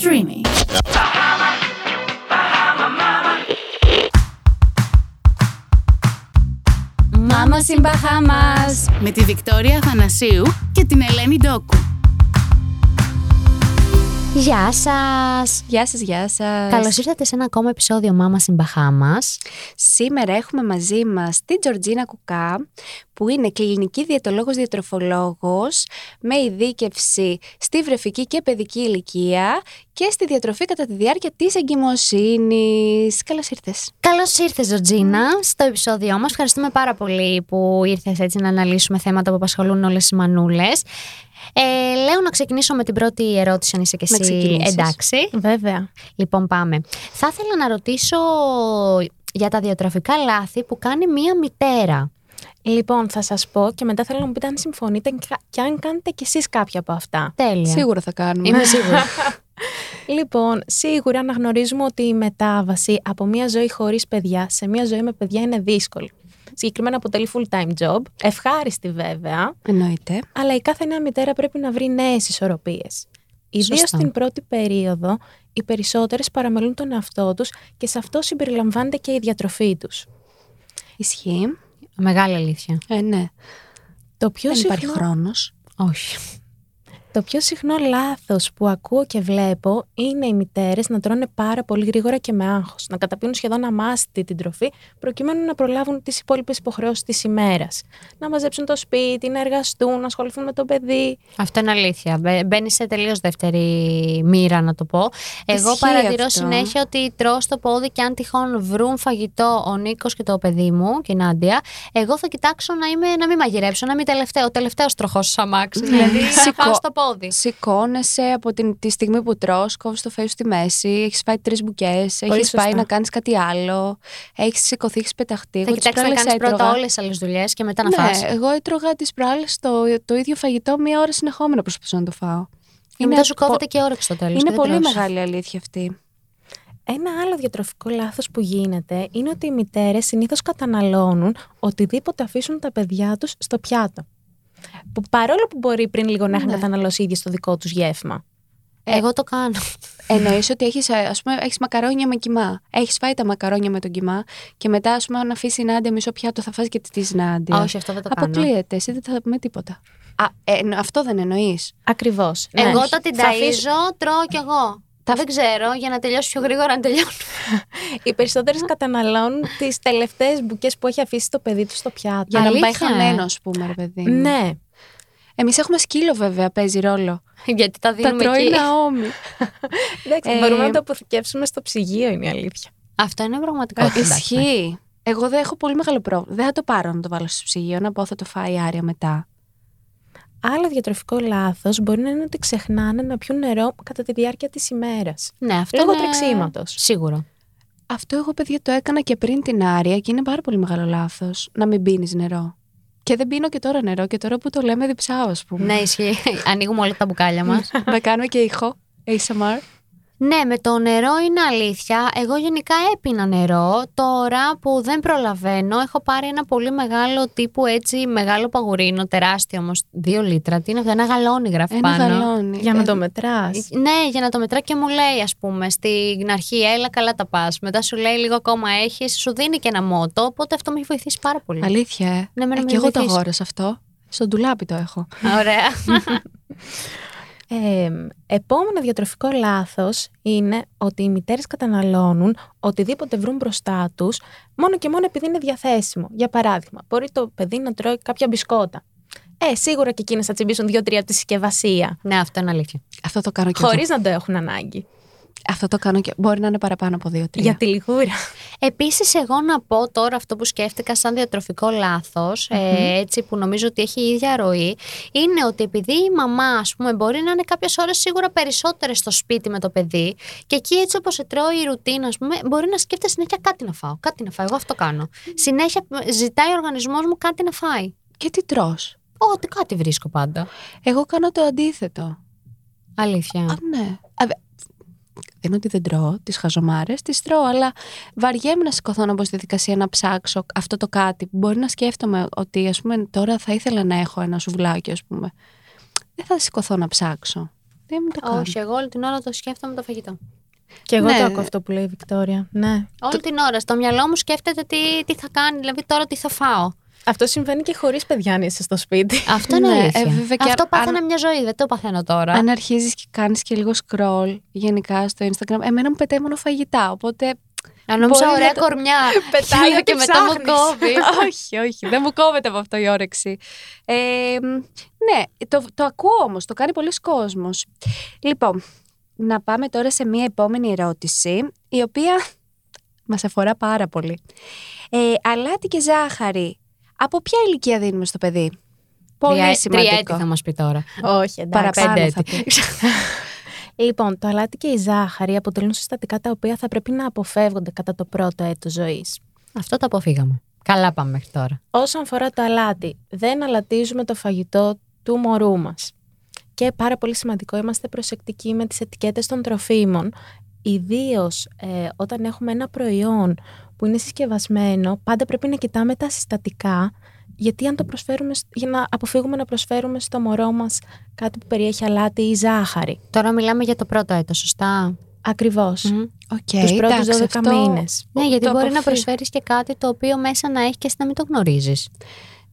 Streamy. Μάμα in Bahamas. Με τη Βικτόρια Αθανασίου και την Ελένη Ντόκου. Γεια σας! Γεια σας, γεια σας. Καλώς ήρθατε σε ένα ακόμα επεισόδιο Μάμας in Bahamas. Σήμερα έχουμε μαζί μας την Τζορτζίνα Κουκά, που είναι κλινική διαιτολόγος διατροφολόγος με ειδίκευση στη βρεφική και παιδική ηλικία και στη διατροφή κατά τη διάρκεια της εγκυμοσύνης. Καλώς ήρθες. Καλώς ήρθες Ζορτζίνα στο επεισόδιό μας. Ευχαριστούμε πάρα πολύ που ήρθες έτσι να αναλύσουμε θέματα που απασχολούν όλες τις μανούλες. Ε, λέω να ξεκινήσω με την πρώτη ερώτηση, αν είσαι και Να εσύ ξεκινήσεις. εντάξει. Βέβαια. Λοιπόν, πάμε. Θα ήθελα να ρωτήσω για τα διατροφικά λάθη που κάνει μία μητέρα. Λοιπόν, θα σας πω και μετά θέλω να μου πείτε αν συμφωνείτε και αν κάνετε κι εσείς κάποια από αυτά. Τέλεια. Σίγουρα θα κάνουμε. Είμαι σίγουρη. Λοιπόν, σίγουρα αναγνωρίζουμε ότι η μετάβαση από μια ζωή χωρίς παιδιά σε μια ζωή με παιδιά είναι δύσκολη. Συγκεκριμένα αποτελεί full-time job, ευχάριστη βέβαια, Εννοείται. αλλά η κάθε νέα μητέρα πρέπει να βρει νέες ισορροπίες. Ιδίω Σωστά. στην πρώτη περίοδο, οι περισσότερες παραμελούν τον εαυτό τους και σε αυτό συμπεριλαμβάνεται και η διατροφή τους. Ισχύει. Μεγάλη αλήθεια. Ε, ναι. Το πιο, Δεν υπάρχει συχνό, χρόνος. Όχι. Το πιο συχνό λάθος που ακούω και βλέπω είναι οι μητέρες να τρώνε πάρα πολύ γρήγορα και με άγχος, να καταπίνουν σχεδόν αμάστη την τροφή προκειμένου να προλάβουν τις υπόλοιπες υποχρεώσεις της ημέρας. Να μαζέψουν το σπίτι, να εργαστούν, να ασχοληθούν με το παιδί. Αυτό είναι αλήθεια. Μπε- Μπαίνει σε τελείως δεύτερη μοίρα, να το πω. Εγώ Ισχύει παρατηρώ αυτό. συνέχεια ότι τρώω στο πόδι και αν τυχόν βρουν φαγητό ο Νίκος και το παιδί μου και η Νάντια, εγώ θα κοιτάξω να, είμαι, να μην μαγειρέψω, να μην τελευταίο. Ο τελευταίος τροχός σ' αμάξι. δηλαδή να Σηκώ- φάω στο πόδι. Σηκώνεσαι από την, τη στιγμή που τρως, κόβεις το φαΐ σου στη μέση, έχεις φάει τρεις μπουκές, έχεις σωστά. πάει να κάνεις κάτι άλλο, έχεις σηκωθεί, έχεις πεταχτεί. Θα Εγώ τις κοιτάξει να προάλλες κάνεις πρώτα έτρωγα- όλες τις άλλες δουλειές και μετά να ναι, φας. εγώ έτρωγα τις προάλλες το, το ίδιο φαγητό μία ώρα συνεχόμενα προσπαθούσα να το φάω. Και μετά σου κόβεται και όρεξη στο τέλος. Είναι πολύ μεγάλη αλήθεια αυτή. Ένα άλλο διατροφικό λάθος που γίνεται είναι ότι οι μητέρες συνήθως καταναλώνουν οτιδήποτε αφήσουν τα παιδιά τους στο πιάτο. Που παρόλο που μπορεί πριν λίγο να έχουν Ναι. καταναλώσει ήδη στο δικό τους γεύμα. Εγώ το κάνω. Εννοείς ότι έχεις ας πούμε, έχεις μακαρόνια με κιμά. Έχεις φάει τα μακαρόνια με τον κιμά και μετά, ας πούμε, αν αφήσεις η Νάντια μισό πιάτο, θα φας και τη Νάντια. Όχι, αυτό δεν το κάνω. Αποκλείεται. Εσύ δεν θα με τίποτα. Α, ε, εννο- αυτό δεν εννοείς. Ακριβώς. Ναι. Εγώ όταν την Θα αφήσω- ταΐζω, τρώω κι εγώ. Τα δεν ξέρω, για να τελειώσει πιο γρήγορα να τελειώνω. Οι περισσότερες καταναλώνουν τις τελευταίες μπουκές που έχει αφήσει το παιδί του στο πιάτο. Για να μην πάει Αλήθεια, ε. χαμένο, ας πούμε, ρε παιδί. μου. Ναι. Εμείς έχουμε σκύλο, βέβαια, παίζει ρόλο. Γιατί τα Τα δίνουμε τρώει εκεί. Ναόμι. Εντάξει, Ε, μπορούμε να το αποθηκεύσουμε στο ψυγείο, είναι η αλήθεια. Αυτό είναι πραγματικότητα. εντάξει. Ισχύει. Εγώ δεν έχω πολύ μεγάλο πρόβλημα. Δεν θα το πάρω να το βάλω στο ψυγείο, να πω θα το φάει η Άρια μετά. Άλλο διατροφικό λάθος μπορεί να είναι ότι ξεχνάνε να πιούν νερό κατά τη διάρκεια της ημέρας. Ναι, αυτό Λόγω είναι... τρεξίματος. Σίγουρα. Αυτό εγώ, παιδιά, το έκανα και πριν την Άρια και είναι πάρα πολύ μεγάλο λάθος να μην πίνεις νερό. Και δεν πίνω και τώρα νερό και τώρα που το λέμε διψάω, ας πούμε. Ναι, ισχύει. Ανοίγουμε όλα τα μπουκάλια μας. να κάνουμε και ήχο. ASMR. Ναι, με το νερό είναι αλήθεια. Εγώ γενικά έπινα νερό. Τώρα που δεν προλαβαίνω, έχω πάρει ένα πολύ μεγάλο τύπου έτσι, μεγάλο παγουρίνο, τεράστιο όμως, δύο λίτρα. Τι είναι αυτό, ένα γαλόνι γράφει Ένα πάνω. γαλόνι. Για να Ε, το μετράς. Ναι, για να το μετρά και μου λέει, ας πούμε, στην αρχή, έλα καλά τα πας. Μετά σου λέει λίγο ακόμα έχεις, σου δίνει και ένα μότο. Οπότε αυτό με έχει βοηθήσει πάρα πολύ. Αλήθεια, ε. Ναι, εμένα Ε, με και εγώ το βοηθήσει. αγόρασα αυτό. Στο ντουλάπι το έχω. Ωραία. Ε, επόμενο διατροφικό λάθος είναι ότι οι μητέρες καταναλώνουν οτιδήποτε βρουν μπροστά τους μόνο και μόνο επειδή είναι διαθέσιμο. Για παράδειγμα, μπορεί το παιδί να τρώει κάποια μπισκότα. Ε, σίγουρα και εκείνες θα τσιμπήσουν δύο-τρία από τη συσκευασία, ναι, αυτό είναι αλήθεια. Αυτό το κάνω και εγώ. χωρίς να το έχουν ανάγκη. Αυτό το κάνω και. Μπορεί να είναι παραπάνω από δύο-τρία. Για τη λιγούρα. Επίσης, εγώ να πω τώρα αυτό που σκέφτηκα σαν διατροφικό λάθος, ε, έτσι που νομίζω ότι έχει η ίδια ροή, είναι ότι επειδή η μαμά, ας πούμε, μπορεί να είναι κάποιες ώρες σίγουρα περισσότερες στο σπίτι με το παιδί, και εκεί έτσι όπως σε τρώει η ρουτίνα, ας πούμε, μπορεί να σκέφτεται συνέχεια κάτι να φάω. Κάτι να φάω. Εγώ αυτό κάνω. Συνέχεια ζητάει ο οργανισμός μου κάτι να φάει. Και τι τρως. Ό,τι κάτι βρίσκω πάντα. Εγώ κάνω το αντίθετο. Αλήθεια. Α, ναι. Α, δε- δεν είναι ότι δεν τρώω τις χαζομάρες, τις τρώω, αλλά βαριέμαι να σηκωθώ να μπω στη δικασία να ψάξω αυτό το κάτι που μπορεί να σκέφτομαι ότι ας πούμε τώρα θα ήθελα να έχω ένα σουβλάκι, ας πούμε. Δεν θα σηκωθώ να ψάξω. Δεν μου το κάνω. Όχι, εγώ όλη την ώρα το σκέφτομαι το φαγητό. Και εγώ Ναι. το ακούω αυτό που λέει η Βικτόρια. Ναι. Όλη την ώρα. Στο μυαλό μου σκέφτεται τι, τι θα κάνει, δηλαδή τώρα τι θα φάω. Αυτό συμβαίνει και χωρίς παιδιά αν είσαι στο σπίτι. Αυτό είναι Ναι, αλήθεια. ε, βέβαια και Αυτό αν- πάθαινα μια ζωή, δεν το παθαίνω τώρα. Αν αρχίζεις και κάνεις και λίγο scroll γενικά στο Instagram, εμένα μου πετάει μόνο φαγητά, οπότε Αν νόμιζα μπορεί ωραία να το- κορμιά. Πετάει και ό,τι μετά μου ψάχνεις. κόβει. όχι, όχι, δεν μου κόβεται από αυτό η όρεξη. Ε, μ, ναι, το, το ακούω όμως, το κάνει πολλοί κόσμος. Λοιπόν, να πάμε τώρα σε μία επόμενη ερώτηση, η οποία μας αφορά πάρα πολύ. Ε, αλάτι και ζάχαρη, από ποια ηλικία δίνουμε στο παιδί; Πολύ Τρία- σημαντικό. Τριέτη θα μας πει τώρα. Όχι, εντάξει. Παραπάνω πέντε θα πει. Λοιπόν, το αλάτι και η ζάχαρη αποτελούν συστατικά τα οποία θα πρέπει να αποφεύγονται κατά το πρώτο έτος ζωής. Αυτό το αποφύγαμε. Καλά πάμε μέχρι τώρα. Όσον αφορά το αλάτι, δεν αλατίζουμε το φαγητό του μωρού μας. Και πάρα πολύ σημαντικό, είμαστε προσεκτικοί με τις ετικέτες των τροφίμων. Ιδίως όταν έχουμε ένα προϊόν που είναι συσκευασμένο, πάντα πρέπει να κοιτάμε τα συστατικά, γιατί αν το προσφέρουμε, σ- για να αποφύγουμε να προσφέρουμε στο μωρό μας κάτι που περιέχει αλάτι ή ζάχαρη. Τώρα μιλάμε για το πρώτο έτος, σωστά; Ακριβώς. Μμμ. Οκ, Τους πρώτους εντάξει, 12 αυτό- μήνες. Ναι, γιατί το μπορεί να αποφύγω. προσφέρεις και κάτι το οποίο μέσα να έχει και εσύ να μην το γνωρίζεις.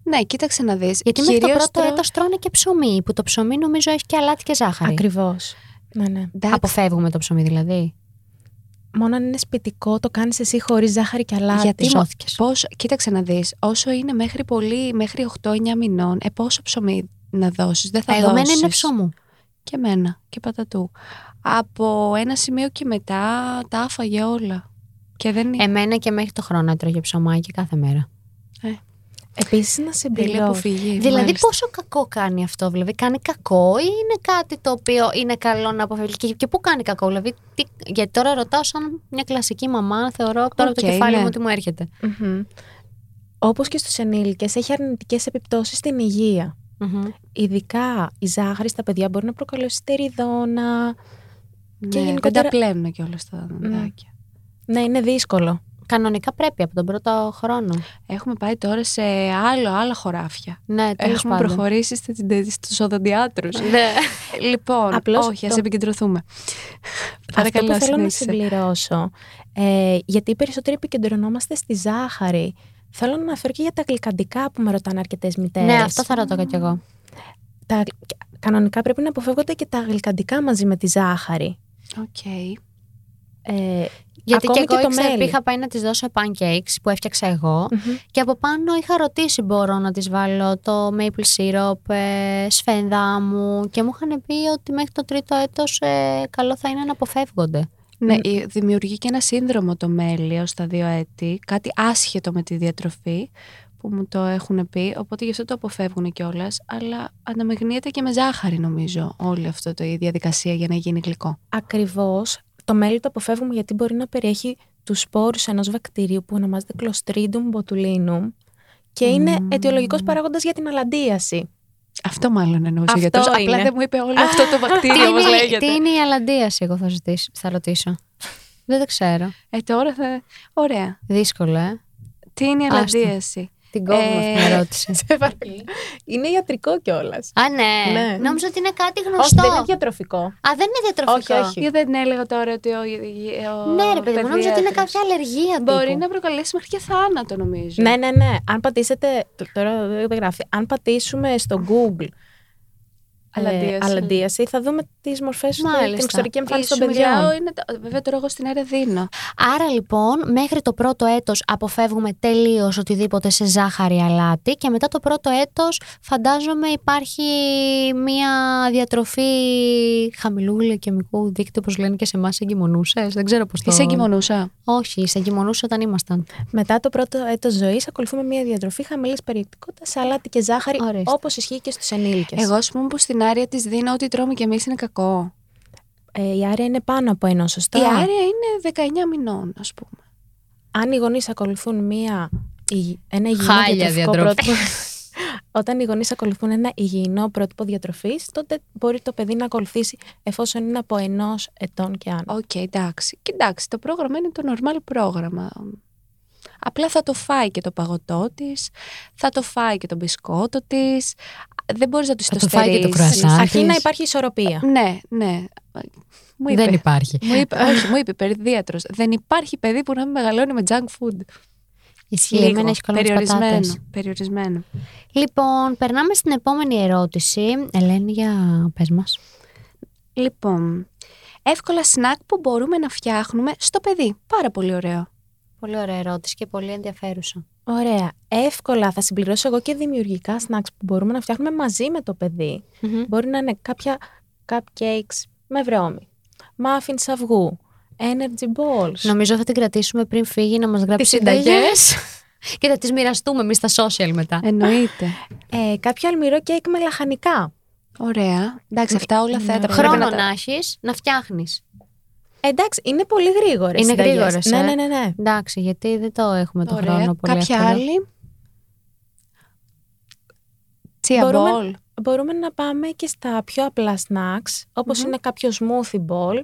Ναι, κοίταξε να δεις. Γιατί μέχρι το Κυρίως πρώτο έτος τρώνε και ψωμί, που το ψωμί νομίζω έχει και αλάτι και ζάχαρη. Ακριβώς. Ναι, ναι. Εντάξει, Αποφεύγουμε το ψωμί δηλαδή. Μόνο αν είναι σπιτικό, το κάνεις εσύ χωρίς ζάχαρη και αλάτι. Γιατί Τι μο- σώθηκες. Πώς, κοίταξε να δεις, όσο είναι μέχρι πολύ, μέχρι 8-9 μηνών, ε, πόσο ψωμί να δώσεις, δεν θα Εγώ μένα δώσεις. είναι ψωμού. Και εμένα, και πατατού. Από ένα σημείο και μετά τα άφαγε όλα. Και δεν είναι Εμένα και μέχρι το χρόνο έτρωγε ψωμάκι κάθε μέρα. Επίσης να τέλεια συμπληρώσω. αποφυγή. Δηλαδή, μάλιστα. πόσο κακό κάνει αυτό, δηλαδή, κάνει κακό ή είναι κάτι το οποίο είναι καλό να αποφεύγει; Και, και πού κάνει κακό, δηλαδή, τι, γιατί τώρα ρωτάω σαν μια κλασική μαμά, θεωρώ τώρα από το Οκ, κεφάλι ναι. μου ότι μου έρχεται. Μμμ. Όπως και στους ενήλικες, έχει αρνητικές επιπτώσεις στην υγεία. Μμμ. Ειδικά η ζάχαρη στα παιδιά μπορεί να προκαλέσει τεριδόνα. ναι, και δεν γενικότερα- τα πλένουν και όλα στα δοντάκια. Ναι, είναι δύσκολο. Κανονικά πρέπει από τον πρώτο χρόνο. Έχουμε πάει τώρα σε άλλο, άλλα χωράφια. Ναι, τέλος Έχουμε πάντων. προχωρήσει στη- στους οδοντιάτρους. Ναι. λοιπόν, Απλώς όχι, το- ας επικεντρωθούμε. Αυτό Παρακαλώ, που θέλω να συνέχισε. συμπληρώσω, ε, γιατί οι περισσότεροι επικεντρωνόμαστε στη ζάχαρη. Θέλω να αναφέρω και για τα γλυκαντικά που με ρωτάνε αρκετές μητέρες. ναι, αυτό θα ρωτώ κι εγώ. Τα, κανονικά πρέπει να αποφεύγονται και τα γλυκαντικά μαζί με τη ζάχαρη. Οκ. Γιατί Ε, και Ακόμη εγώ και το ήξερα- μέλι. είχα πάει να της δώσω pancakes που έφτιαξα εγώ μμμ. και από πάνω είχα ρωτήσει μπορώ να της βάλω το maple syrup, ε, σφενδάμου και μου είχαν πει ότι μέχρι το τρίτο έτος ε, καλό θα είναι να αποφεύγονται. Ναι, η- δημιουργεί και ένα σύνδρομο το μέλι ως τα δύο έτη, κάτι άσχετο με τη διατροφή που μου το έχουν πει, οπότε γι' αυτό το αποφεύγουν κιόλας, αλλά αναμειγνύεται και με ζάχαρη νομίζω όλη αυτή το, η διαδικασία για να γίνει γλυκό. Ακριβώς. Το μέλι το αποφεύγουμε γιατί μπορεί να περιέχει τους σπόρους ενός βακτηρίου που ονομάζεται Clostridium botulinum και είναι Μμμ. αιτιολογικός παράγοντας για την αλαντίαση. Αυτό μάλλον εννοούσε Αυτό ο γιατρός, Απλά είναι. δεν μου είπε όλο αυτό το τι, βακτήριο όπως είναι, λέγεται. τι είναι η αλαντίαση, εγώ θα, ζητήσω, θα ρωτήσω. Δεν το ξέρω. Ε, τώρα θα... Ωραία. Δύσκολο, ε. Τι είναι η Άστο. αλαντίαση; Την κόβουμε Ε, αυτή την ερώτηση. είναι ιατρικό κιόλας. Α, ναι. Ναι. Νόμιζα ότι είναι κάτι Όχι, γνωστό. δεν είναι διατροφικό. Α, δεν είναι διατροφικό. Όχι, όχι. Για δεν έλεγα τώρα ότι ο, ο Ναι, ρε παιδί μου, νόμιζα ότι είναι παιδίατρος κάποια αλλεργία. Μπορεί τύπου. να προκαλέσει μέχρι και θάνατο νομίζω. Ναι, ναι, ναι. Αν πατήσετε. τ- Τώρα δεν γράφει. Αν πατήσουμε στο Google. Αλαντίαση. Ε, αλαντίαση, θα δούμε τις μορφές Μάλιστα. την εξωτερική εμφάνιση Σου των παιδιών. μιλάω, είναι το- βέβαια τώρα εγώ στην αίρα δίνω. Άρα λοιπόν, μέχρι το πρώτο έτος αποφεύγουμε τελείως οτιδήποτε σε ζάχαρη αλάτι και μετά το πρώτο έτος φαντάζομαι υπάρχει μια διατροφή χαμηλού γλυκαιμικού δείκτη όπως λένε και σε εμάς εγκυμονούσες. Δεν ξέρω πώς το... Είσαι εγκυμονούσα. Όχι, σε εγκυμονούσα όταν ήμασταν. Μετά το πρώτο έτος ζωής ακολουθούμε μια διατροφή χαμηλής περιεκτικότητας, αλάτι και ζάχαρη, Ορίστε. όπως ισχύει και στους ενήλικες. Εγώ, ας πούμε, που στην Άρια της δίνω ό,τι τρώμε κι εμείς είναι κακό. Ε, η Άρια είναι πάνω από ένα, σωστά; Η Άρια είναι 19 μηνών, ας πούμε. Αν οι γονείς ακολουθούν μια, υγι- ένα υγιεινό Χάλια διατροφικό διατροφή. πρότυπο. Όταν οι γονείς ακολουθούν ένα υγιεινό πρότυπο διατροφής, τότε μπορεί το παιδί να ακολουθήσει εφόσον είναι από ενός ετών και άνω. Οκ, εντάξει. Και εντάξει, το πρόγραμμα είναι το normal πρόγραμμα. Απλά θα το φάει και το παγωτό της, θα το φάει και το μπισκότο της. Δεν μπορείς να του Θα το φάει και το στερήσεις. κρουασάν. Αρκεί της. να υπάρχει ισορροπία. Ναι, ναι. Μου είπε, Δεν υπάρχει. Μου είπε, όχι, μου είπε παιδίατρος. Δεν υπάρχει παιδί που να μην μεγαλώνει με junk food. Ισχύει, εμένα έχει κολλήσει πατάτες. περιορισμένο. περιορισμένο. Λοιπόν, περνάμε στην επόμενη ερώτηση. Ελένη, για πες μας. Λοιπόν, εύκολα σνακ που μπορούμε να φτιάχνουμε στο παιδί. Πάρα πολύ ωραίο. Πολύ ωραία ερώτηση και πολύ ενδιαφέρουσα. Ωραία. Εύκολα θα συμπληρώσω εγώ και δημιουργικά snacks που μπορούμε να φτιάχνουμε μαζί με το παιδί. Μπορεί να είναι κάποια cupcakes με βρώμη, muffins αυγού, energy balls. Νομίζω θα την κρατήσουμε πριν φύγει να μας γράψει συνταγές. συνταγές. και θα τις μοιραστούμε εμείς στα social μετά. Εννοείται. Ε, κάποιο αλμυρό κέικ με λαχανικά. Ωραία. Εντάξει, αυτά όλα θα τα Χρόνο πρέπει να να τα... έχεις, να φτιάχνεις. Ε, εντάξει, είναι πολύ γρήγορες. Είναι γρήγορες, Ναι, ε. ναι, ναι, ναι. Εντάξει, γιατί δεν το έχουμε το Ωραία. χρόνο πολύ Κάποια εύκολο. άλλη; Chia Μπορούμε- bowl. Μπορούμε να πάμε και στα πιο απλά snacks, όπως είναι κάποιο smoothie bowl.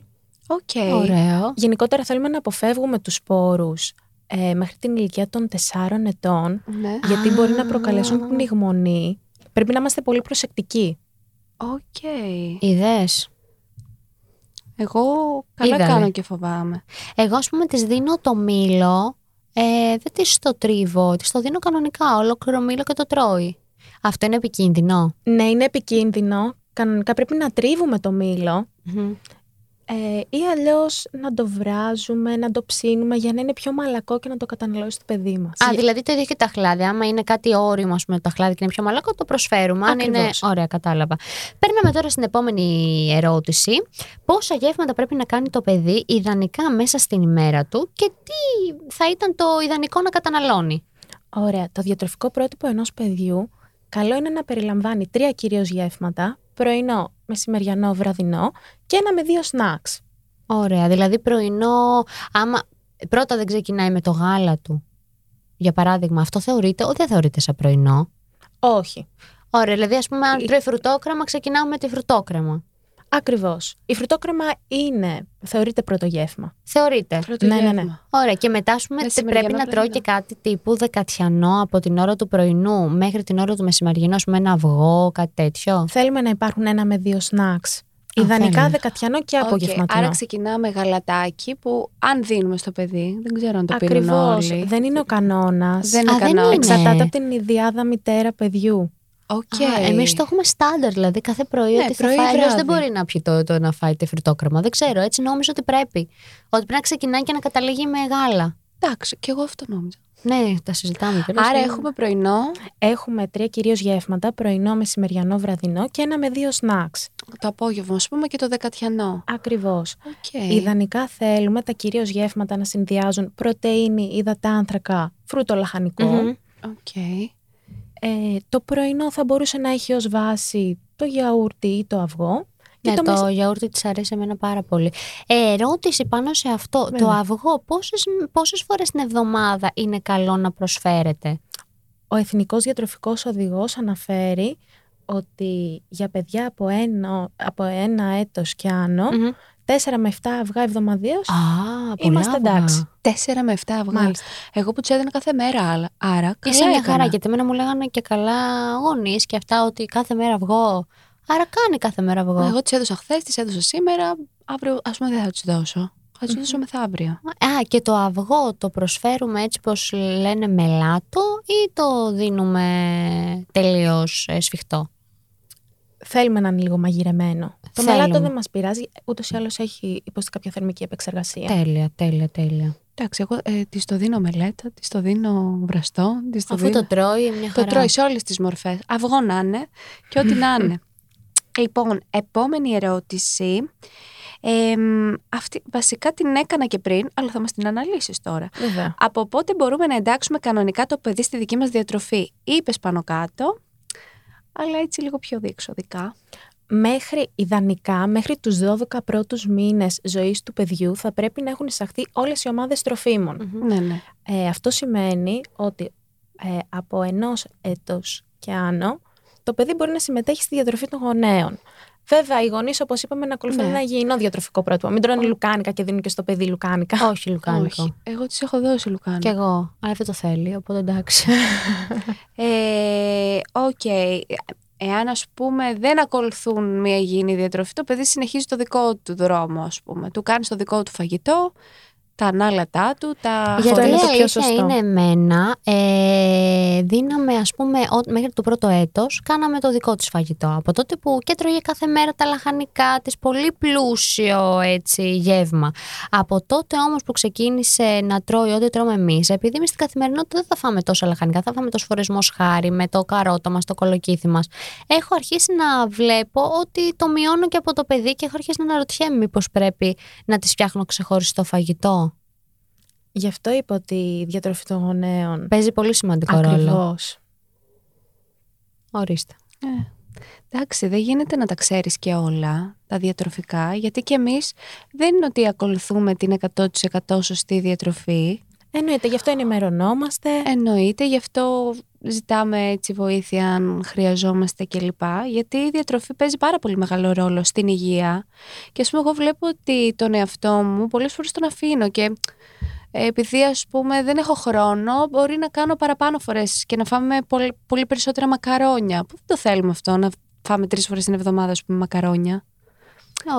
OK. Ωραίο. Γενικότερα θέλουμε να αποφεύγουμε τους σπόρους ε, μέχρι την ηλικία των 4 ετών, Ναι. γιατί μπορεί να Α. προκαλέσουν πνιγμονή. Πρέπει να είμαστε πολύ προσεκτικοί. Οκ. Ιδέες. Εγώ καλά Είδαμε. κάνω και φοβάμαι. Εγώ, ας πούμε, της δίνω το μήλο, ε, δεν της το τρίβω, της το δίνω κανονικά, ολόκληρο μήλο και το τρώει. Αυτό είναι επικίνδυνο; Ναι, είναι επικίνδυνο. Κανονικά πρέπει να τρίβουμε το μήλο ε, ή αλλιώς να το βράζουμε, να το ψήνουμε για να είναι πιο μαλακό και να το καταναλώσει το παιδί μας. Α, δηλαδή το ίδιο και τα αχλάδια. Άμα είναι κάτι όριμο, ας πούμε, το αχλάδι και είναι πιο μαλακό, το προσφέρουμε. Αν είναι. Ακριβώς. Ωραία, κατάλαβα. Παίρναμε τώρα στην επόμενη ερώτηση. Πόσα γεύματα πρέπει να κάνει το παιδί ιδανικά μέσα στην ημέρα του και τι θα ήταν το ιδανικό να καταναλώνει; Ωραία. Το διατροφικό πρότυπο ενός παιδιού καλό είναι να περιλαμβάνει τρία κυρίως γεύματα, πρωινό, μεσημεριανό, βραδινό και ένα με δύο snacks. Ωραία. Δηλαδή πρωινό, άμα πρώτα δεν ξεκινάει με το γάλα του. Για παράδειγμα, αυτό θεωρείται, όχι δεν θεωρείται σαν πρωινό; Όχι. Ωραία, δηλαδή ας πούμε αν Η- τρώει φρουτόκρεμα, ξεκινάμε με τη φρουτόκρεμα. Ακριβώς. Η φρουτόκρεμα είναι, θεωρείται πρώτο γεύμα. Θεωρείται. Πρώτο Ναι, ναι, ναι. γεύμα. Ωραία, και μετά ας πούμε, Μεσημεριανό πρέπει να τρώει και πρωινό. κάτι τύπου δεκατιανό από την ώρα του πρωινού μέχρι την ώρα του μεσημεριανού, ας πούμε ένα αυγό, κάτι τέτοιο. Θέλουμε να υπάρχουν ένα με δύο snacks. Ιδανικά θέλουμε. δεκατιανό και Οκ, απογευματινό. Άρα ξεκινάμε γαλατάκι που αν δίνουμε στο παιδί, δεν ξέρω αν το πίνουν Ακριβώς. όλοι. Δεν είναι ο κανόνας. Δεν είναι Α, δεν κανόνας. είναι. Εξαρτάται από την ιδιαιτερότητα παιδιού. Οκ. Α, εμείς το έχουμε στάνταρ, δηλαδή κάθε πρωί Ναι, ότι θα πρωί, φάει, αλλιώς δεν βράδυ. μπορεί να πιει το, το να φάει τη φρουτόκρεμα. Δεν ξέρω, έτσι νόμιζα ότι πρέπει. Ότι πρέπει να ξεκινάει και να καταλήγει με γάλα. Εντάξει, και εγώ αυτό νόμιζα. Ναι, τα συζητάμε κιόλας. Άρα Ναι. έχουμε πρωινό. Έχουμε τρία κυρίως γεύματα, πρωινό, μεσημεριανό, βραδινό και ένα με δύο snacks. Το απόγευμα, ας πούμε, και το δεκατιανό. Ακριβώς. Οκ. Ιδανικά θέλουμε τα κυρίως γεύματα να συνδυάζουν πρωτεΐνη, υδατάνθρακα, φρούτο λαχανικό. Μμμ. Οκ. Ε, το πρωινό θα μπορούσε να έχει ως βάση το γιαούρτι ή το αυγό. Ναι, το το, μεσ- γιαούρτι της αρέσει εμένα πάρα πολύ. Ε, ερώτηση πάνω σε αυτό. Το Βέβαια. αυγό πόσες, πόσες φορές την εβδομάδα είναι καλό να προσφέρεται. Ο Εθνικός Διατροφικός Οδηγός αναφέρει ότι για παιδιά από ένα, από ένα έτος και άνω, Μμμ. 4 με 7 αυγά εβδομαδίως, Α, πολλά Είμαστε αυγά. εντάξει. 4 με 7 αυγά. Μάλιστα. Εγώ που τους έδινα κάθε μέρα άλλα. Άρα, καλά Είσαι μια έκανα. χαρά, γιατί εμένα μου λέγανε και καλά γονείς και αυτά ότι κάθε μέρα αυγό. Άρα κάνει κάθε μέρα αυγό. Εγώ τη έδωσα χθες, τη έδωσα σήμερα. Αύριο, ας πούμε, δεν θα τους δώσω. Θα τους δώσω μεθαύριο. Α, και το αυγό το προσφέρουμε έτσι πως λένε μελάτο ή το δίνουμε τελείως ε, σφιχτό; Θέλουμε να είναι λίγο μαγειρεμένο. Το Θέλουμε. μελάτο δεν μας πειράζει, ούτως ή άλλως έχει υποστεί κάποια θερμική επεξεργασία. Τέλεια, τέλεια, τέλεια. Εντάξει, εγώ ε, της το δίνω μελέτα, της το δίνω βραστό. Της το Αφού δίνω... το τρώει μια Το χαρά. τρώει σε όλες τις μορφές. Αυγό να είναι και ό,τι να είναι. λοιπόν, επόμενη ερώτηση. Εμ, αυτή, βασικά την έκανα και πριν, αλλά θα μας την αναλύσεις τώρα. Βέβαια. Από πότε μπορούμε να εντάξουμε κανονικά το παιδί στη δική μας διατροφή; Είπες πάνω κάτω, αλλά έτσι λίγο πιο διεξοδικά. Μέχρι, ιδανικά, μέχρι τους 12 πρώτους μήνες ζωής του παιδιού θα πρέπει να έχουν εισαχθεί όλες οι ομάδες τροφίμων. Ναι, ναι. Ε, αυτό σημαίνει ότι ε, από ενός έτος και άνω το παιδί μπορεί να συμμετέχει στη διατροφή των γονέων. Βέβαια, οι γονείς, όπως είπαμε, να ακολουθούν Ναι. ένα υγιεινό διατροφικό πρότυπο. Μην τρώνε λουκάνικα και δίνουν και στο παιδί λουκάνικα. Όχι λουκάνικο. Όχι. Εγώ τις έχω δώσει λουκάνικα. Κι εγώ. Αλλά δεν το θέλει, οπότε εντάξει. Ε, Οκ. εάν ας πούμε δεν ακολουθούν μια υγιεινή διατροφή, το παιδί συνεχίζει το δικό του δρόμο, ας πούμε. Του κάνει το δικό του φαγητό, τα ανάλατά του, τα Γιατί είναι η το πιο αλήθεια σωστό. είναι εμένα, ε, δίναμε ας πούμε ό- μέχρι το πρώτο έτος, κάναμε το δικό της φαγητό. Από τότε που και τρώγε κάθε μέρα τα λαχανικά της, πολύ πλούσιο έτσι γεύμα. Από τότε όμως που ξεκίνησε να τρώει ό,τι τρώμε εμείς, επειδή εμείς στην καθημερινότητα δεν θα φάμε τόσα λαχανικά, θα φάμε το σφορεσμός σχάρι με το καρότο μας, το κολοκύθι μας. Έχω αρχίσει να βλέπω ότι το μειώνω και από το παιδί και έχω αρχίσει να αναρωτιέμαι μήπως πρέπει να της φτιάχνω ξεχωριστό φαγητό. Γι' αυτό είπα ότι η διατροφή των γονέων. Παίζει πολύ σημαντικό ρόλο. Ακριβώς. Ορίστε. Ε, εντάξει, δεν γίνεται να τα ξέρεις και όλα τα διατροφικά, γιατί και εμείς δεν είναι ότι ακολουθούμε την 100% σωστή διατροφή. Εννοείται, γι' αυτό ενημερωνόμαστε. Εννοείται, γι' αυτό ζητάμε έτσι βοήθεια αν χρειαζόμαστε κλπ. Γιατί η διατροφή παίζει πάρα πολύ μεγάλο ρόλο στην υγεία. Και ας πούμε εγώ βλέπω ότι τον εαυτό μου πολλές φορές τον αφήνω και ε, επειδή ας πούμε δεν έχω χρόνο μπορεί να κάνω παραπάνω φορές και να φάμε πολύ, πολύ περισσότερα μακαρόνια. Που δεν το θέλουμε αυτό να φάμε τρεις φορές την εβδομάδα ας πούμε μακαρόνια;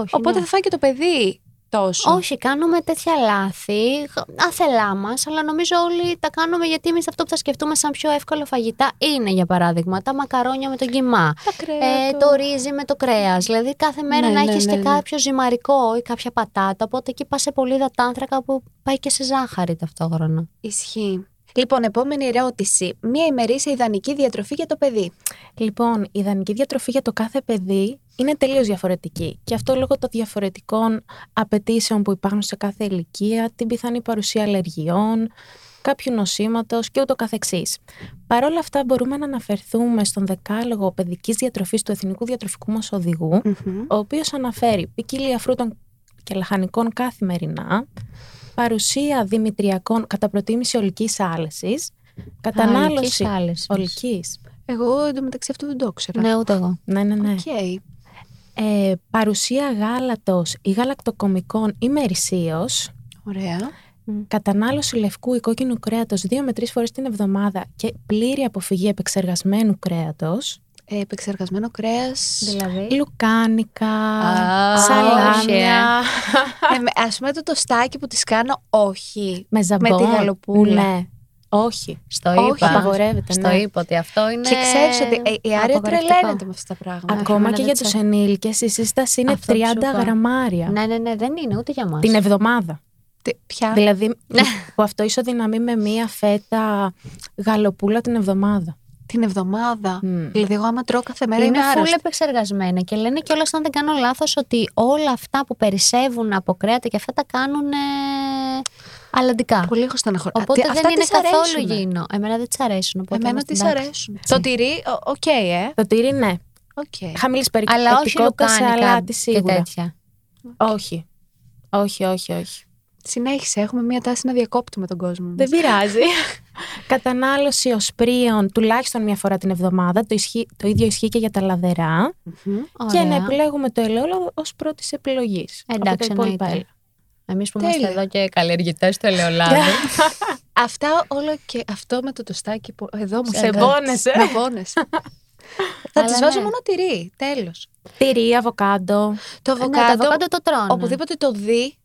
Όχι, Οπότε ναι. θα φάει και το παιδί τόσο. Όχι, κάνουμε τέτοια λάθη, άθελά μας, αλλά νομίζω όλοι τα κάνουμε γιατί εμείς αυτό που θα σκεφτούμε σαν πιο εύκολο φαγητά είναι, για παράδειγμα, τα μακαρόνια με τον κιμά. Τα κρέα, Ε, το ρύζι με το κρέας. Δηλαδή, κάθε μέρα Ναι, να ναι, έχεις ναι, και ναι. κάποιο ζυμαρικό ή κάποια πατάτα. Οπότε εκεί πας σε πολύ υδατάνθρακα που πάει και σε ζάχαρη ταυτόχρονα. Ισχύει. Λοιπόν, επόμενη ερώτηση. Μία ημερήσια ιδανική διατροφή για το παιδί. Λοιπόν, η ιδανική διατροφή για το κάθε παιδί είναι τελείως διαφορετική. Και αυτό λόγω των διαφορετικών απαιτήσεων που υπάρχουν σε κάθε ηλικία, την πιθανή παρουσία αλλεργιών, κάποιου νοσήματος και ούτω καθεξής. Παρ' όλα αυτά μπορούμε να αναφερθούμε στον δεκάλογο παιδικής διατροφής του Εθνικού Διατροφικού μας Οδηγού, ο οποίος αναφέρει ποικιλία φρούτων και λαχανικών καθημερινά, παρουσία δημητριακών κατά προτίμηση ολικής άλεσης, κατανάλωση Άλλες. ολικής. Εγώ εντωμεταξύ αυτό δεν το ήξερα. Ναι, ούτε εγώ. Ναι, ναι, ναι. Οκ. Ε, παρουσία γάλατος ή γαλακτοκομικών ημερησίως, Ωραία. κατανάλωση λευκού ή κόκκινου κρέατος δύο με τρεις φορές την εβδομάδα και πλήρη αποφυγή επεξεργασμένου κρέατος, Ε, επεξεργασμένο κρέας. Δηλαδή; λουκάνικα, Α, σαλάμια, ε, με- ας πούμε το τοστάκι που τις κάνω, όχι. με ζαμπόν. τη γαλοπούλα. Ναι, όχι. Στο Όχι, είπα. απαγορεύεται, Στο ναι. είπα ότι αυτό είναι. Και ξέρεις ότι ε, η Άρια απαγορευτικό. τρελαίνεται με αυτά τα πράγματα. Αχ, Ακόμα εμένα και δεν για τους τσα- ενήλικες η σύσταση είναι Αυτό 30 σου είπα. γραμμάρια Ναι, ναι, ναι, δεν είναι ούτε για μας. την εβδομάδα. Τι- Ποια. Δηλαδή Ναι. που αυτό ισοδυναμεί με μία φέτα γαλοπούλα την εβδομάδα. Την εβδομάδα. Μμ. Δηλαδή, εγώ άμα τρώω κάθε μέρα είναι είμαι φουλ άρρωστη. επεξεργασμένα και λένε κιόλας, αν δεν κάνω λάθος, ότι όλα αυτά που περισσεύουν από κρέατα και αυτά τα κάνουν ε, αλλαντικά. Πολύ έχω στεναχωρεί. Οπότε Α, τι- δεν αυτά είναι τις καθόλου αρέσουνε. γίνο. Εμένα δεν τις αρέσουν. Οπότε Εμένα είμαστε τις εντάξει. αρέσουν. Το τυρί, ο- οκ, ε. Το τύρι ναι. Οκ. Χαμηλή Αλλά όχι περιεκτικότητα σε λουκάνικα αλάτι και σίγουρα. τέτοια. Όχι. Όχι, όχι, όχι. Συνέχισε, έχουμε μια τάση να διακόπτουμε τον κόσμο. Δεν πειράζει. Κατανάλωση οσπρίων τουλάχιστον μία φορά την εβδομάδα. Το, ισχύει- το ίδιο ισχύει και για τα λαδερά. Μμμ. Και να Ωραία. επιλέγουμε το ελαιόλαδο ως πρώτης επιλογής. Εντάξει, εννοείται. Εμείς που είμαστε Τέλεια. εδώ και καλλιεργητές του ελαιολάδου. Αυτά όλο και αυτό με το τοστάκι που εδώ μου Σε φαίνεται. πόνεσαι. Με πόνεσαι. Θα Αλλά τις βάζω ναι. μόνο τυρί, τέλος. Τυρί, αβοκάντο. Το Ναι, το αβοκάντο, αβοκάντο το τρώνε. οπουδήποτε το δει,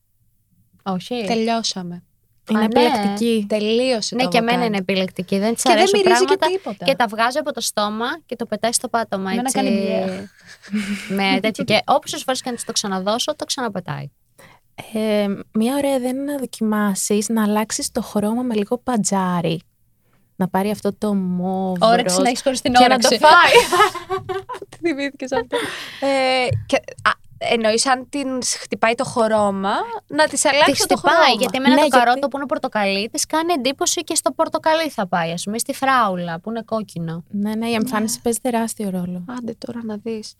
Όχι. τελειώσαμε. Είναι ναι. επιλεκτική. Τελείωσε Ναι, το και εμένα αβοκάντο. είναι επιλεκτική. Δεν της Και δεν αρέσουν μυρίζει και πράγματα. τίποτα. Και τα βγάζει από το στόμα και το πετάει στο πάτωμα. Εμένα Έτσι, κάνει μπλε. με τέτοια. και όποτε φορές και να της το ξαναδώσω, το ξαναπετάει. Ε, μια ωραία ιδέα είναι να δοκιμάσεις να αλλάξεις το χρώμα με λίγο πατζάρι. Να πάρει αυτό το μόβ. Όρεξη ροζ να έχεις χωρίς την και να όρεξη. το φάει. Τι θυμήθηκες αυτό. ε, και, α, εννοείς αν την χτυπάει το χρώμα, να της Τη αλλάξει το χτυπάει, χρώμα. γιατί εμένα Ναι, το γιατί- καρότο που είναι πορτοκαλί της κάνει εντύπωση και στο πορτοκαλί θα πάει, ας πούμε, ή στη φράουλα που είναι κόκκινο. ναι, ναι, η εμφάνιση παίζει τεράστιο ρόλο. Άντε τώρα να δεις.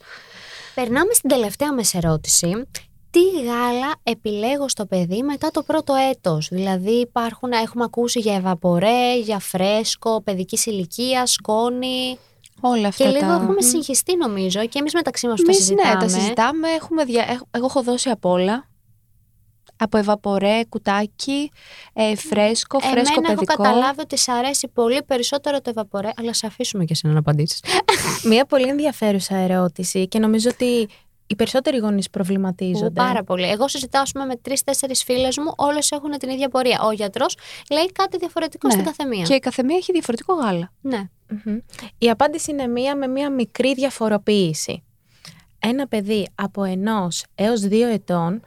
Περνάμε στην τελευταία μας ερώτηση. Τι γάλα επιλέγω στο παιδί μετά το πρώτο έτος; Δηλαδή υπάρχουν, έχουμε ακούσει για ευαπορέ, για φρέσκο, παιδικής ηλικίας, σκόνη. Όλα αυτά Και λίγο τα... έχουμε συγχυστεί νομίζω και εμείς μεταξύ μας που τα Εμείς, συζητάμε. ναι, τα συζητάμε. Έχουμε δια... έχ- Εγώ έχω δώσει απ' όλα. από ευαπορέ, κουτάκι, ε, φρέσκο, φρέσκο Εμένα παιδικό. έχω καταλάβει ότι σ' αρέσει πολύ περισσότερο το ευαπορέ, αλλά σε αφήσουμε και σε να απαντήσεις. Μία πολύ ενδιαφέρουσα ερώτηση και νομίζω ότι οι περισσότεροι γονείς προβληματίζονται. Πάρα πολύ. Εγώ συζητάω ας πούμε, με τρεις-τέσσερις φίλες μου, όλες έχουν την ίδια πορεία. Ο γιατρός λέει κάτι διαφορετικό Ναι. στην καθεμία. Και η καθεμία έχει διαφορετικό γάλα. Ναι. Μμμ. Η απάντηση είναι μία με μία μικρή διαφοροποίηση. Ένα παιδί από ενός έως δύο ετών,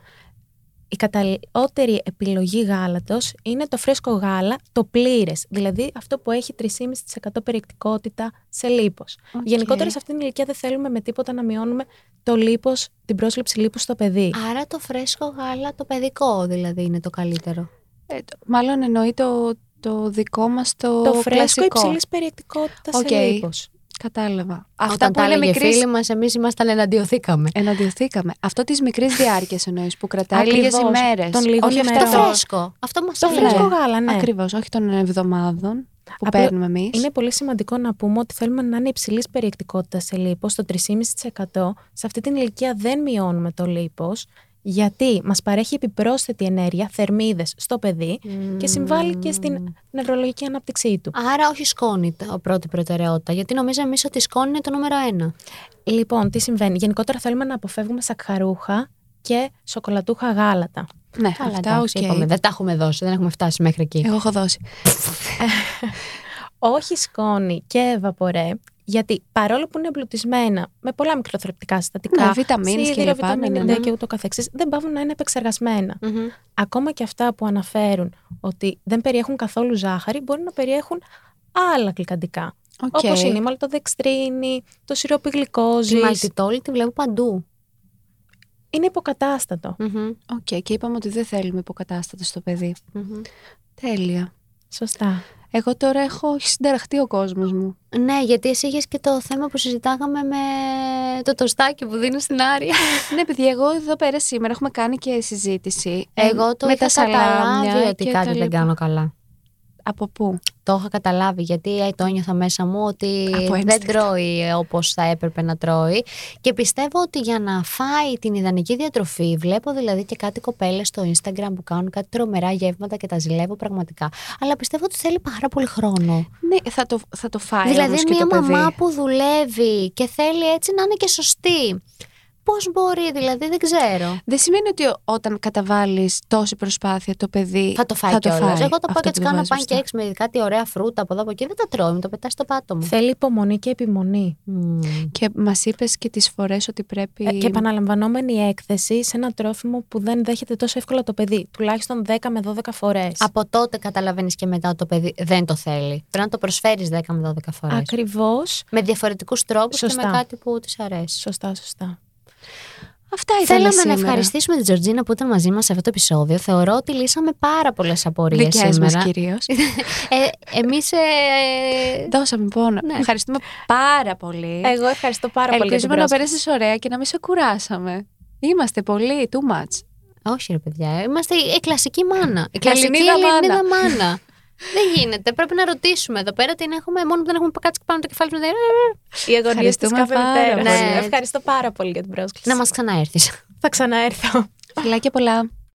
η καταλληλότερη επιλογή γάλατος είναι το φρέσκο γάλα, το πλήρες, δηλαδή αυτό που έχει 3,5% περιεκτικότητα σε λίπος. Οκ. Γενικότερα σε αυτήν την ηλικία δεν θέλουμε με τίποτα να μειώνουμε το λίπος, την πρόσληψη λίπους στο παιδί. Άρα το φρέσκο γάλα, το παιδικό δηλαδή είναι το καλύτερο. Ε, το- μάλλον εννοεί το, το δικό μας το, το φρέσκο κλασικό. υψηλής περιεκτικότητας Οκ. σε λίπος. Κατάλαβα. Αυτά Όταν που τα είναι έλεγε μικρής... φίλοι μας, εμείς ήμασταν εναντιωθήκαμε. Εναντιωθήκαμε. Αυτό της μικρής διάρκειας εννοείς που κρατάει λίγες Ακριβώς. ημέρες. Των λίγων όχι ημερών. αυτό Το φρέσκο. Αυτό μας Το φρέσκο γάλα, ναι. Ακριβώς, όχι των εβδομάδων που Απλά παίρνουμε εμείς. Είναι πολύ σημαντικό να πούμε ότι θέλουμε να είναι υψηλής περιεκτικότητας σε λίπος, το 3,5%. Σε αυτή την ηλικία δεν μειώνουμε το λίπος, γιατί μας παρέχει επιπρόσθετη ενέργεια, θερμίδες στο παιδί και συμβάλλει και στην νευρολογική ανάπτυξή του. Άρα όχι σκόνη το πρώτη προτεραιότητα. Γιατί νομίζαμε εμείς ότι η σκόνη είναι το νούμερο ένα. Λοιπόν, τι συμβαίνει; Γενικότερα θέλουμε να αποφεύγουμε σακχαρούχα και σοκολατούχα γάλατα. Ναι, Καλά, αυτά εντάξει, οκ. είπαμε. Δεν τα έχουμε δώσει, δεν έχουμε φτάσει μέχρι εκεί. Εγώ έχω δώσει. όχι σκόνη και εβαπορέ, γιατί παρόλο που είναι εμπλουτισμένα με πολλά μικροθρεπτικά συστατικά, Ναι, βιταμίνες και σίδηρο, λοιπά, βιταμίνη ναι, ναι, D ναι. και ούτω καθεξής, δεν παύουν να είναι επεξεργασμένα. Μμμ. Ακόμα και αυτά που αναφέρουν ότι δεν περιέχουν καθόλου ζάχαρη, μπορεί να περιέχουν άλλα γλυκαντικά. Οκ. Όπως είναι η μαλτοδεξτρίνη, το σιρόπι Τη γλυκόζης. μαλτιτόλη τη βλέπω παντού. Είναι υποκατάστατο. Μμμ, Οκ, και είπαμε ότι δεν θέλουμε υποκατάστατο στο παιδί. μμμ. Τέλεια. Σωστά. Εγώ τώρα έχω έχει συνταραχτεί ο κόσμος μου. Ναι, γιατί εσύ είχες και το θέμα που συζητάγαμε με το τοστάκι που δίνω στην Άρια. ναι, παιδιά, εγώ εδώ πέρα σήμερα έχουμε κάνει και συζήτηση. ε, Εγώ το με είχα τα σαλάμια καταλάβει ότι και κάτι τα δεν λοιπά. κάνω καλά. Από πού; Το είχα καταλάβει γιατί ε, το ένιωθα μέσα μου ότι Από δεν ένστικτο. τρώει όπως θα έπρεπε να τρώει και πιστεύω ότι για να φάει την ιδανική διατροφή βλέπω δηλαδή και κάτι κοπέλες στο Instagram που κάνουν κάτι τρομερά γεύματα και τα ζηλεύω πραγματικά αλλά πιστεύω ότι θέλει πάρα πολύ χρόνο Ναι, θα το, θα το φάει δηλαδή όμως και μια το παιδί. μαμά που δουλεύει και θέλει έτσι να είναι και σωστή πώς μπορεί δηλαδή δεν ξέρω Δεν σημαίνει ότι ο- όταν καταβάλεις τόση προσπάθεια το παιδί θα το φάει κιόλας. Εγώ τα Αυτό πάω και που έτσι δεν κάνω βάζεις μπροστά. pancakes με κάτι ωραία φρούτα από εδώ από εκεί δεν τα τρώω, μου το πετάει στο πάτο μου. Θέλει υπομονή και επιμονή. Μμμ. Και μας είπες και τις φορές ότι πρέπει... Ε, Και επαναλαμβανόμενη έκθεση σε ένα τρόφιμο που δεν δέχεται τόσο εύκολα το παιδί. Τουλάχιστον 10 με 12 φορές. Από τότε καταλαβαίνεις και μετά το παιδί δεν το θέλει. Πρέπει να το προσφέρεις 10 με 12 φορές. Ακριβώς. Με διαφορετικούς τρόπους και Σωστά. με κάτι που της αρέσει. Σωστά, σωστά. Αυτά ήταν Θέλαμε σήμερα. να ευχαριστήσουμε την Τζορτζίνα που ήταν μαζί μας σε αυτό το επεισόδιο. Θεωρώ ότι λύσαμε πάρα πολλές απορίες Δικές μας σήμερα. κυρίως. ε, Εμείς. Ε, Δώσαμε πόνο. Ναι. Ευχαριστούμε πάρα πολύ. Εγώ ευχαριστώ πάρα πολύ. για την Ελπίζουμε να πρόσκληση. πέρασες ωραία και να μην σε κουράσαμε. Είμαστε πολύ too much. όχι, ρε παιδιά. Είμαστε η κλασική μάνα. Η κλασική Ελληνίδα Ελληνίδα μάνα. μάνα. Δεν γίνεται. Πρέπει να ρωτήσουμε εδώ πέρα την έχουμε. Μόνο που δεν έχουμε κάτσει πάνω το κεφάλι μας. Οι αγωνίες της Ευχαριστούμε κάθε πάρα μητέρας. πολύ. Ναι. Ευχαριστώ πάρα πολύ για την πρόσκληση. Να μας ξαναέρθεις. Θα ξαναέρθω. Φιλάκια πολλά.